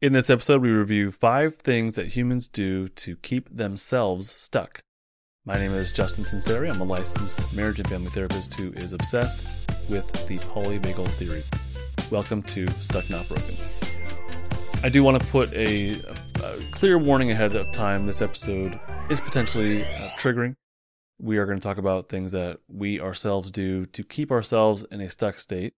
In this episode, we review five things that humans do to keep themselves stuck. My name is Justin Sunseri. I'm a licensed marriage and family therapist who is obsessed with the polyvagal theory. Welcome to Stuck Not Broken. I do want to put a, a clear warning ahead of time. This episode is potentially uh, triggering. We are going to talk about things that we ourselves do to keep ourselves in a stuck state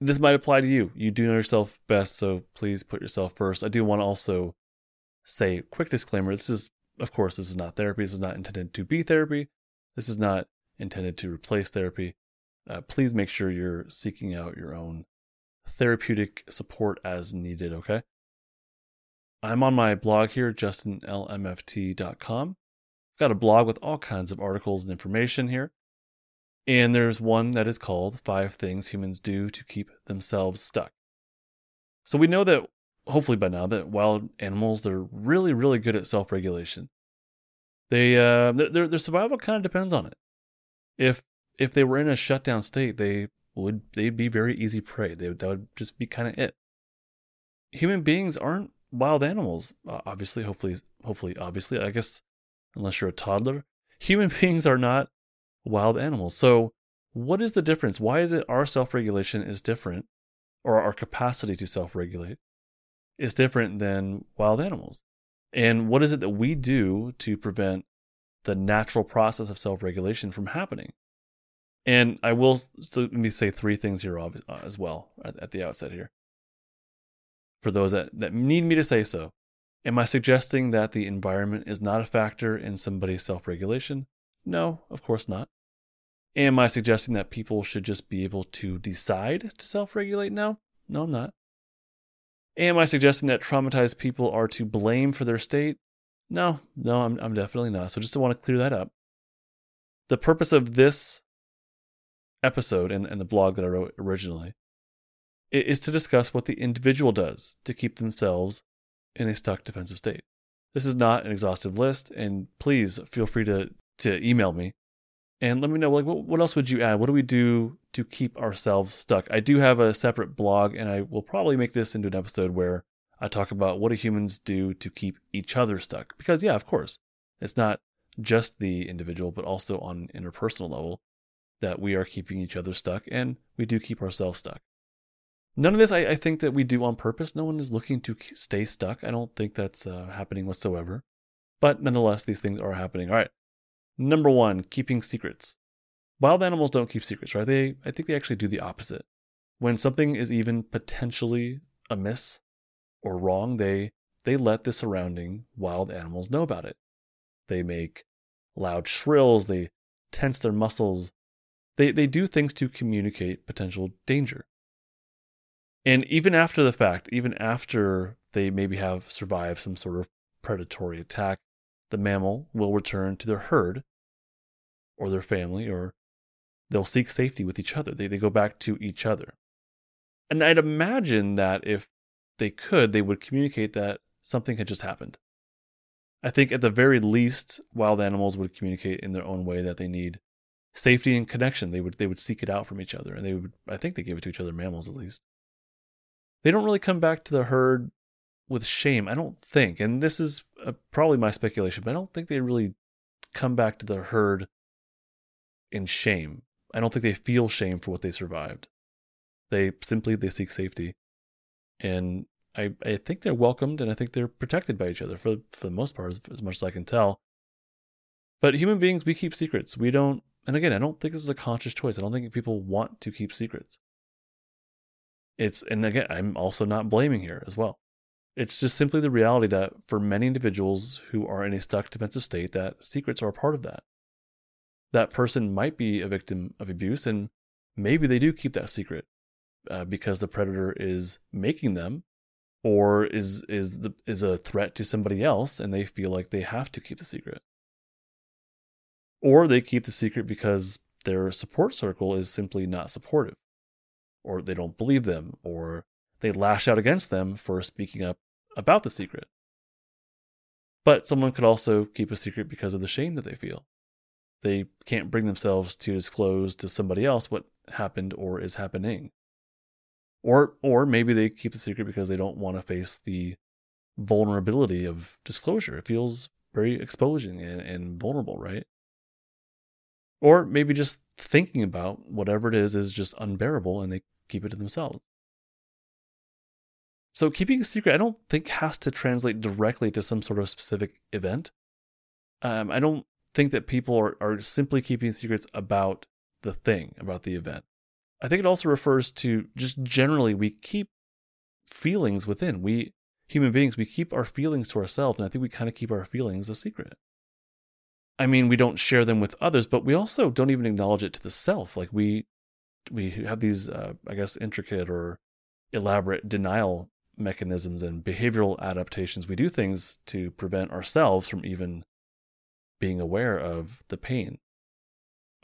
this might apply to you. You do know yourself best, so please put yourself first. I do want to also say quick disclaimer. This is of course this is not therapy. This is not intended to be therapy. This is not intended to replace therapy. Uh, please make sure you're seeking out your own therapeutic support as needed, okay? I'm on my blog here, justinlmft.com. I've got a blog with all kinds of articles and information here. And there's one that is called Five Things Humans Do to Keep Themselves Stuck. So we know that, hopefully by now, that wild animals, they're really, really good at self regulation. They, uh, their, their survival kind of depends on it. If, if they were in a shutdown state, they would, they'd be very easy prey. They, that would just be kind of it. Human beings aren't wild animals, obviously, hopefully, hopefully, obviously, I guess, unless you're a toddler. Human beings are not wild animals. So, what is the difference? Why is it our self regulation is different, or our capacity to self regulate is different than wild animals? And what is it that we do to prevent the natural process of self regulation from happening? And I will let me say three things here uh, as well at, the outset here. For those that, that need me to say so, am I suggesting that the environment is not a factor in somebody's self regulation? No, of course not. Am I suggesting that people should just be able to decide to self regulate? No, no, I'm not. Am I suggesting that traumatized people are to blame for their state? No, no, I'm, I'm definitely not. So just want to clear that up. The purpose of this episode and, and the blog that I wrote originally is to discuss what the individual does to keep themselves in a stuck defensive state. This is not an exhaustive list, and please feel free to, to email me and let me know like what, what else would you add? What do we do to keep ourselves stuck? I do have a separate blog and i will probably make this into an episode where i talk about what do humans do to keep each other stuck. Because yeah of course it's not just the individual but also on an interpersonal level that we are keeping each other stuck and we do keep ourselves stuck. None of this I, I think that we do on purpose. No one is looking to stay stuck. I don't think that's uh, happening whatsoever. But nonetheless these things are happening. All right Number one, keeping secrets. Wild animals don't keep secrets, right? They, I think they actually do the opposite. When something is even potentially amiss or wrong, they, they let the surrounding wild animals know about it. They make loud shrills, they tense their muscles, they, they do things to communicate potential danger. And even after the fact, even after they maybe have survived some sort of predatory attack, the mammal will return to their herd or their family, or they'll seek safety with each other. They, they go back to each other. And I'd imagine that if they could, they would communicate that something had just happened. I think at the very least, wild animals would communicate in their own way that they need safety and connection. They would they would seek it out from each other, and they would. I think they give it to each other, mammals at least. They don't really come back to the herd with shame. I don't think, and this is uh, probably my speculation, but I don't think they really come back to the herd in shame. I don't think they feel shame for what they survived. They simply they seek safety, and I I think they're welcomed and I think they're protected by each other for for the most part, as, as much as I can tell. But human beings, we keep secrets. We don't, and again, I don't think this is a conscious choice. I don't think people want to keep secrets. It's and again, I'm also not blaming here as well. It's just simply the reality that for many individuals who are in a stuck defensive state, that secrets are a part of that. That person might be a victim of abuse, and maybe they do keep that secret uh, because the predator is making them, or is is the, is a threat to somebody else, and they feel like they have to keep the secret. Or they keep the secret because their support circle is simply not supportive, or they don't believe them, or they lash out against them for speaking up about the secret. But someone could also keep a secret because of the shame that they feel. They can't bring themselves to disclose to somebody else what happened or is happening. Or or maybe they keep a secret because they don't want to face the vulnerability of disclosure. It feels very exposing and, and vulnerable, right? Or maybe just thinking about whatever it is is just unbearable and they keep it to themselves. So keeping a secret, I don't think has to translate directly to some sort of specific event. Um, I don't think that people are, are simply keeping secrets about the thing, about the event. I think it also refers to just generally we keep feelings within. We human beings, we keep our feelings to ourselves, and I think we kind of keep our feelings a secret. I mean, we don't share them with others, but we also don't even acknowledge it to the self. Like we we have these, uh, I guess, intricate or elaborate denial mechanisms and behavioral adaptations. We do things to prevent ourselves from even being aware of the pain,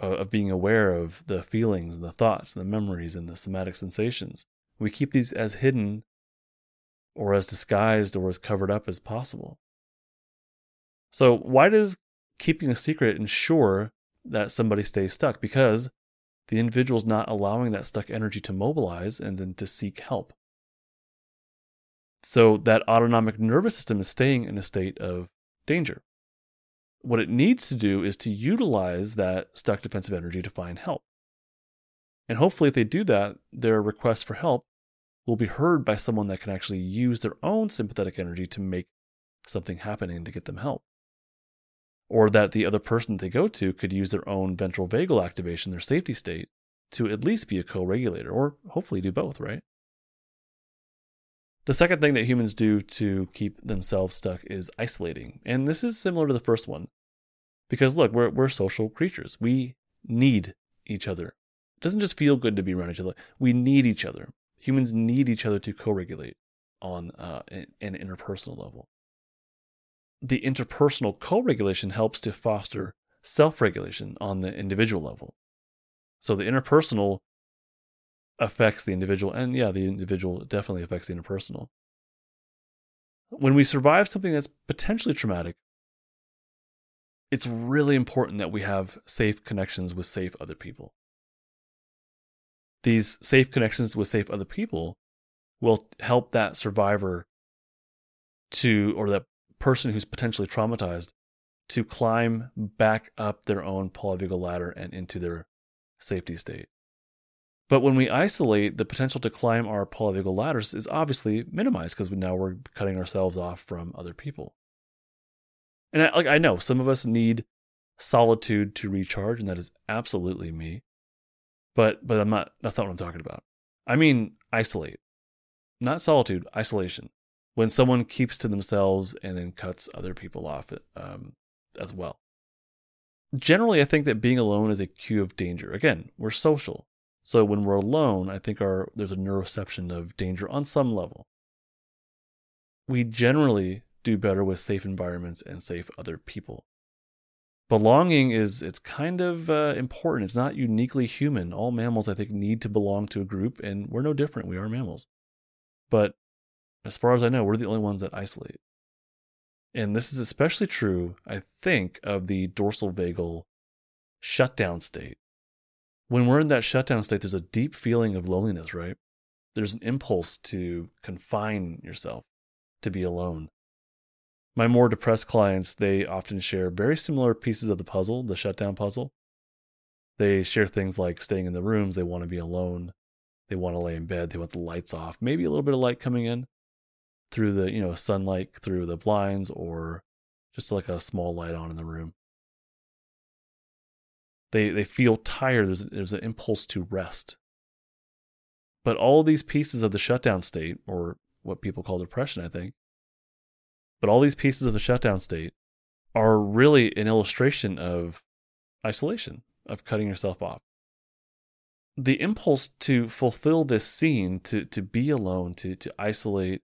uh, of being aware of the feelings and the thoughts and the memories and the somatic sensations. We keep these as hidden or as disguised or as covered up as possible. So, why does keeping a secret ensure that somebody stays stuck? Because the individual is not allowing that stuck energy to mobilize and then to seek help. So, that autonomic nervous system is staying in a state of danger. What it needs to do is to utilize that stuck defensive energy to find help. And hopefully, if they do that, their request for help will be heard by someone that can actually use their own sympathetic energy to make something happen and to get them help. Or that the other person they go to could use their own ventral vagal activation, their safety state, to at least be a co regulator, or hopefully do both, right? The second thing that humans do to keep themselves stuck is isolating. And this is similar to the first one. Because look, we're, we're social creatures. We need each other. It doesn't just feel good to be around each other. We need each other. Humans need each other to co regulate on uh, an, interpersonal level. The interpersonal co regulation helps to foster self regulation on the individual level. So the interpersonal affects the individual, and yeah, the individual definitely affects the interpersonal. When we survive something that's potentially traumatic, it's really important that we have safe connections with safe other people these safe connections with safe other people will help that survivor to, or that person who's potentially traumatized, to climb back up their own polyvagal ladder and into their safety state. But when we isolate, the potential to climb our polyvagal ladders is obviously minimized because now we're cutting ourselves off from other people. And I, like I know some of us need solitude to recharge, and that is absolutely me. But but I'm not that's not what I'm talking about. I mean isolate. Not solitude, isolation. When someone keeps to themselves and then cuts other people off um, as well. Generally, I think that being alone is a cue of danger. Again, we're social. So when we're alone, I think our there's a neuroception of danger on some level. We generally do better with safe environments and safe other people. Belonging is it's kind of uh, important. It's not uniquely human. All mammals i think need to belong to a group and we're no different. We are mammals. But as far as i know we're the only ones that isolate. And this is especially true i think of the dorsal vagal shutdown state when we're in that shutdown state there's a deep feeling of loneliness right there's an impulse to confine yourself to be alone my more depressed clients, they often share very similar pieces of the puzzle, the shutdown puzzle. They share things like staying in the rooms, they want to be alone, they want to lay in bed, they want the lights off, maybe a little bit of light coming in through the, you know, sunlight through the blinds or just like a small light on in the room. They they feel tired, there's there's an impulse to rest. But all these pieces of the shutdown state or what people call depression, I think, but all these pieces of the shutdown state are really an illustration of isolation, of cutting yourself off. The impulse to fulfill this scene, to, to be alone, to, to isolate,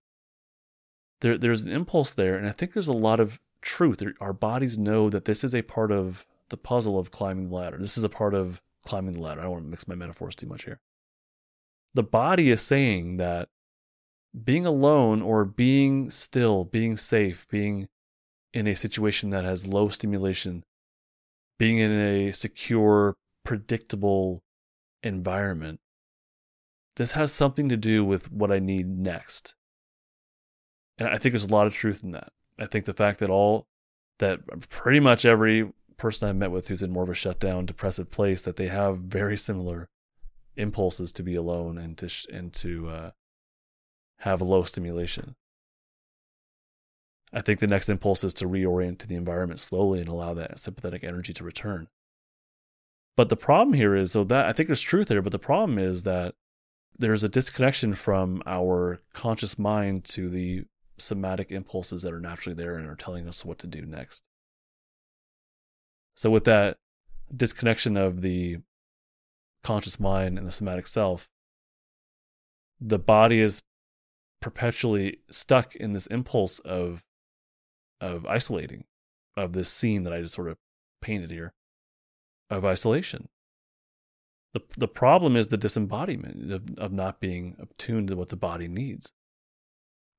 there, there's an impulse there. And I think there's a lot of truth. Our bodies know that this is a part of the puzzle of climbing the ladder. This is a part of climbing the ladder. I don't want to mix my metaphors too much here. The body is saying that being alone or being still, being safe, being in a situation that has low stimulation, being in a secure, predictable environment, this has something to do with what I need next. And I think there's a lot of truth in that. I think the fact that all that pretty much every person I've met with who's in more of a shutdown, depressive place, that they have very similar impulses to be alone and to sh- and to uh, have low stimulation. I think the next impulse is to reorient to the environment slowly and allow that sympathetic energy to return. But the problem here is so that I think there's truth there, but the problem is that there's a disconnection from our conscious mind to the somatic impulses that are naturally there and are telling us what to do next. So, with that disconnection of the conscious mind and the somatic self, the body is perpetually stuck in this impulse of of isolating, of this scene that I just sort of painted here, of isolation. The, the problem is the disembodiment of, of not being attuned to what the body needs.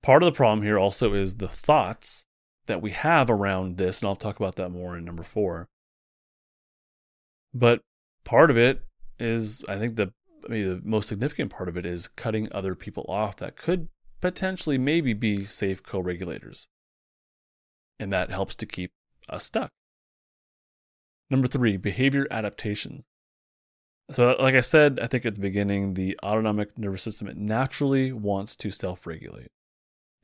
Part of the problem here also is the thoughts that we have around this, and I'll talk about that more in number four. But part of it is, I think the maybe the most significant part of it is cutting other people off that could potentially maybe be safe co-regulators. And that helps to keep us stuck. Number three, behavior adaptations. So, like I said, I think at the beginning, the autonomic nervous system, it naturally wants to self regulate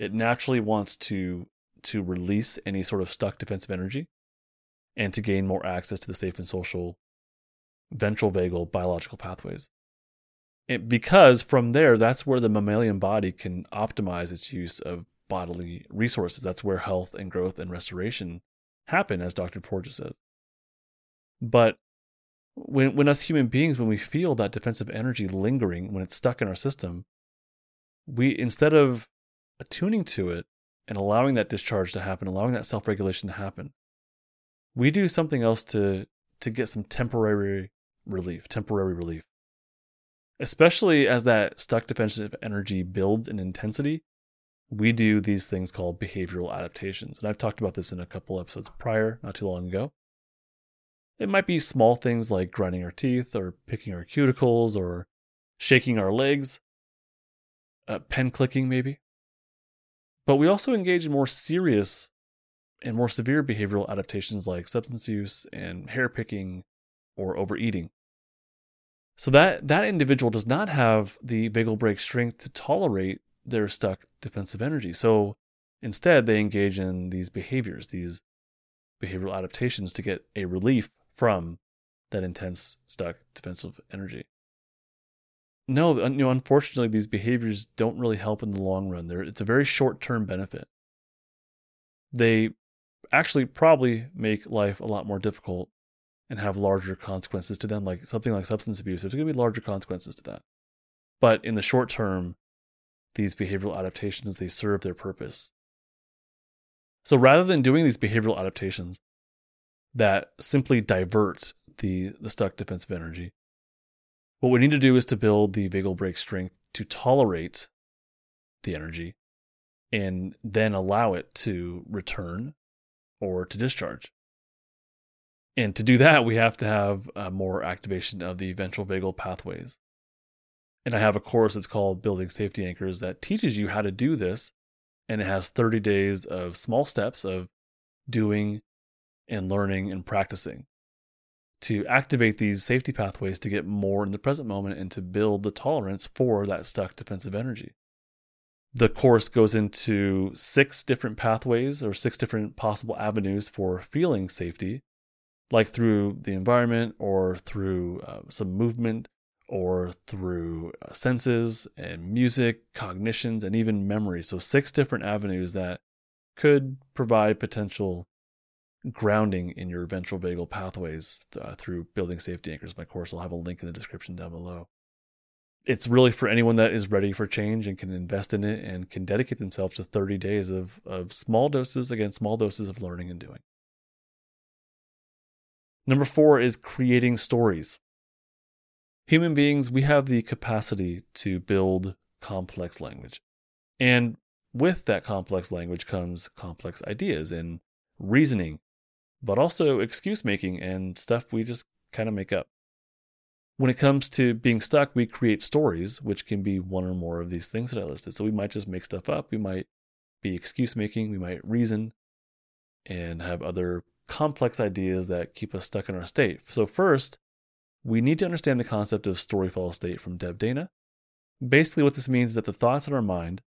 it naturally wants to to release any sort of stuck defensive energy and to gain more access to the safe and social ventral vagal biological pathways. It, because from there, that's where the mammalian body can optimize its use of bodily resources. That's where health and growth and restoration happen, as Dr. Porges says. But when, when us human beings, when we feel that defensive energy lingering, when it's stuck in our system, we instead of attuning to it and allowing that discharge to happen, allowing that self regulation to happen, we do something else to to get some temporary relief, temporary relief. Especially as that stuck defensive energy builds in intensity, we do these things called behavioral adaptations. And I've talked about this in a couple episodes prior, not too long ago. It might be small things like grinding our teeth or picking our cuticles or shaking our legs, uh, pen clicking maybe. But we also engage in more serious and more severe behavioral adaptations like substance use and hair picking or overeating. So that that individual does not have the vagal brake strength to tolerate their stuck defensive energy. So instead they engage in these behaviors, these behavioral adaptations to get a relief from that intense stuck defensive energy no, you know, unfortunately, these behaviors don't really help in the long run. There, it's a very short-term benefit. They actually probably make life a lot more difficult and have larger consequences to them, like something like substance abuse. There's going to be larger consequences to that. But in the short term, these behavioral adaptations they serve their purpose. So rather than doing these behavioral adaptations that simply divert the the stuck defensive energy, what we need to do is to build the vagal brake strength to tolerate the energy and then allow it to return or to discharge. And to do that, we have to have uh, more activation of the ventral vagal pathways. And I have a course that's called Building Safety Anchors that teaches you how to do this. And it has 30 days of small steps of doing and learning and practicing to activate these safety pathways to get more in the present moment and to build the tolerance for that stuck defensive energy. The course goes into six different pathways or six different possible avenues for feeling safety, like through the environment or through uh, some movement or through uh, senses and music, cognitions, and even memory. So, six different avenues that could provide potential grounding in your ventral vagal pathways uh, through building safety anchors. My course, I'll have a link in the description down below. It's really for anyone that is ready for change and can invest in it and can dedicate themselves to 30 days of, of small doses, again, small doses of learning and doing. Number four is creating stories. Human beings, we have the capacity to build complex language. And with that complex language comes complex ideas and reasoning but also excuse making and stuff we just kind of make up. When it comes to being stuck, we create stories, which can be one or more of these things that I listed. So we might just make stuff up. We might be excuse making. We might reason and have other complex ideas that keep us stuck in our state. So, first, we need to understand the concept of story follow state from Deb Dana. Basically, what this means is that the thoughts in our mind,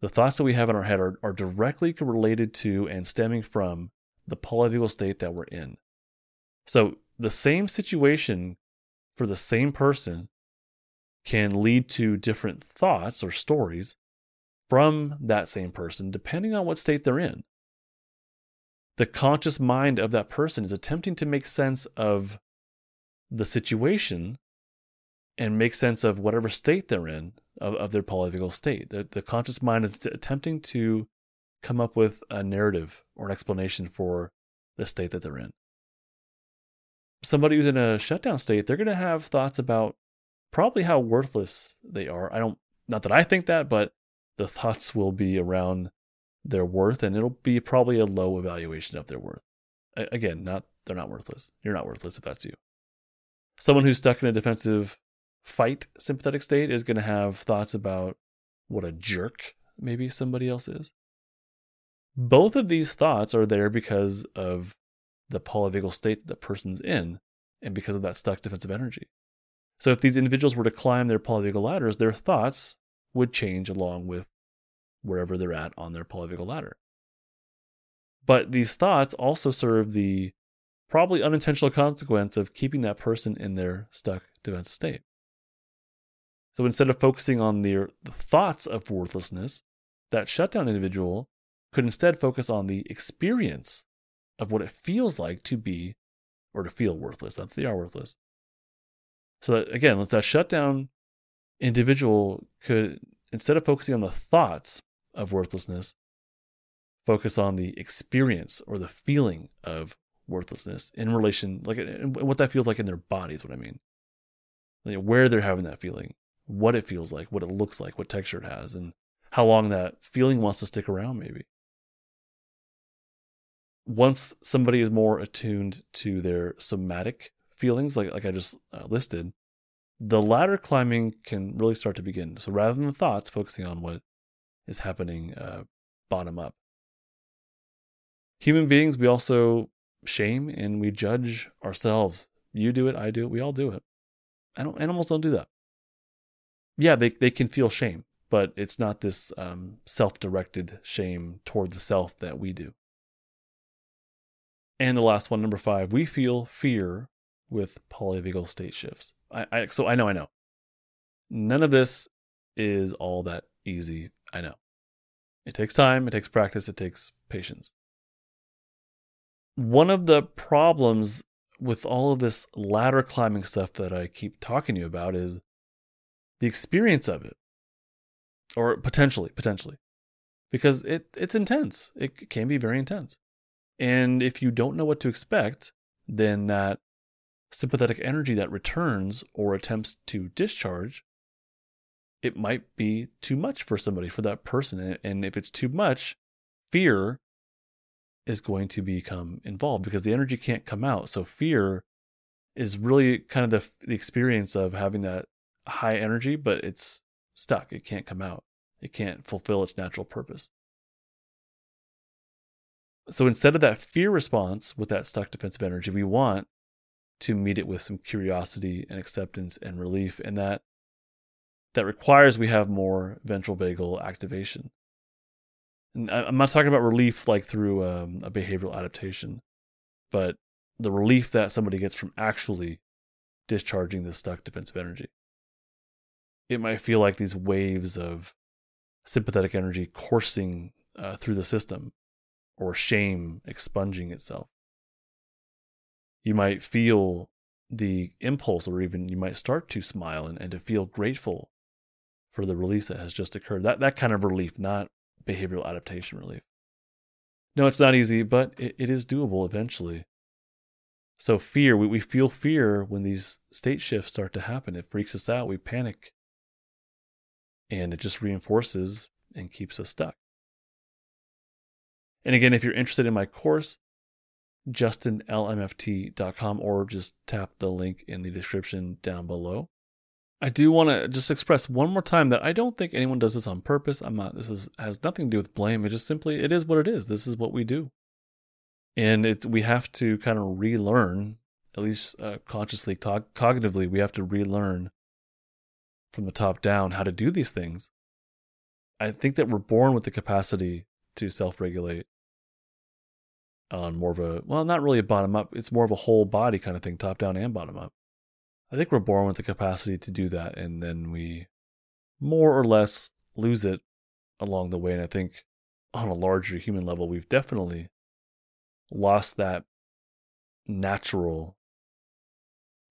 the thoughts that we have in our head, are, are directly related to and stemming from the polyvagal state that we're in. So, the same situation for the same person can lead to different thoughts or stories from that same person, depending on what state they're in. The conscious mind of that person is attempting to make sense of the situation and make sense of whatever state they're in of, of their polyvagal state. The, the conscious mind is attempting to come up with a narrative or an explanation for the state that they're in. Somebody who's in a shutdown state, they're going to have thoughts about probably how worthless they are. I don't, not that I think that, but the thoughts will be around their worth and it'll be probably a low evaluation of their worth. Again, not they're not worthless. You're not worthless if that's you. Someone who's stuck in a defensive fight sympathetic state is going to have thoughts about what a jerk maybe somebody else is. Both of these thoughts are there because of the polyvagal state that the person's in and because of that stuck defensive energy. So if these individuals were to climb their polyvagal ladders, their thoughts would change along with wherever they're at on their polyvagal ladder. But these thoughts also serve the probably unintentional consequence of keeping that person in their stuck defensive state. So instead of focusing on the, the thoughts of worthlessness, that shutdown individual could instead focus on the experience of what it feels like to be or to feel worthless. That's the are worthless. So that, again, that shutdown individual could instead of focusing on the thoughts of worthlessness, focus on the experience or the feeling of worthlessness in relation, like what that feels like in their body is what I mean. Like where they're having that feeling, what it feels like, what it looks like, what texture it has, and how long that feeling wants to stick around, maybe. Once somebody is more attuned to their somatic feelings, like, like I just uh, listed, the ladder climbing can really start to begin. So rather than the thoughts, focusing on what is happening uh, bottom up. Human beings, we also shame and we judge ourselves. You do it, I do it, we all do it. I don't, animals don't do that. Yeah, they, they can feel shame, but it's not this um, self directed shame toward the self that we do. And the last one, number five, we feel fear with polyvagal state shifts. I, I so I know, I know. None of this is all that easy. I know. It takes time, it takes practice, it takes patience. One of the problems with all of this ladder climbing stuff that I keep talking to you about is the experience of it. Or potentially, potentially. Because it it's intense. It can be very intense. And if you don't know what to expect, then that sympathetic energy that returns or attempts to discharge it might be too much for somebody, for that person. And if it's too much, fear is going to become involved because the energy can't come out. So fear is really kind of the, the experience of having that high energy, but it's stuck. It can't come out. It can't fulfill its natural purpose. So instead of that fear response with that stuck defensive energy, we want to meet it with some curiosity and acceptance and relief. And that that requires we have more ventral vagal activation. And I'm not talking about relief like through um, a behavioral adaptation, but the relief that somebody gets from actually discharging this stuck defensive energy. It might feel like these waves of sympathetic energy coursing uh, through the system or shame expunging itself. You might feel the impulse, or even you might start to smile and, and to feel grateful for the release that has just occurred. That that kind of relief, not behavioral adaptation relief. No, it's not easy, but it, it is doable eventually. So fear, we, we feel fear when these state shifts start to happen. It freaks us out. We panic. And it just reinforces and keeps us stuck. And again, if you're interested in my course, justinlmft.com or just tap the link in the description down below. I do want to just express one more time that I don't think anyone does this on purpose. I'm not. This is has nothing to do with blame. It just simply it is what it is. This is what we do, and it's we have to kind of relearn, at least uh, consciously, cog- cognitively, we have to relearn from the top down how to do these things. I think that we're born with the capacity to self-regulate on more of a well, not really a bottom up. It's more of a whole body kind of thing, top down and bottom up. I think we're born with the capacity to do that, and then we more or less lose it along the way. And I think on a larger human level, we've definitely lost that natural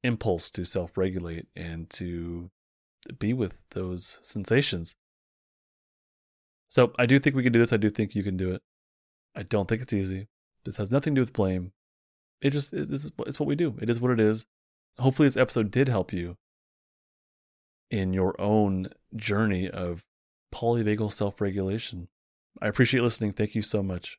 impulse to self regulate and to be with those sensations. So I do think we can do this. I do think you can do it. I don't think it's easy. This has nothing to do with blame. It just it, it's, it's what we do. It is what it is. Hopefully, this episode did help you in your own journey of polyvagal self regulation. I appreciate listening. Thank you so much.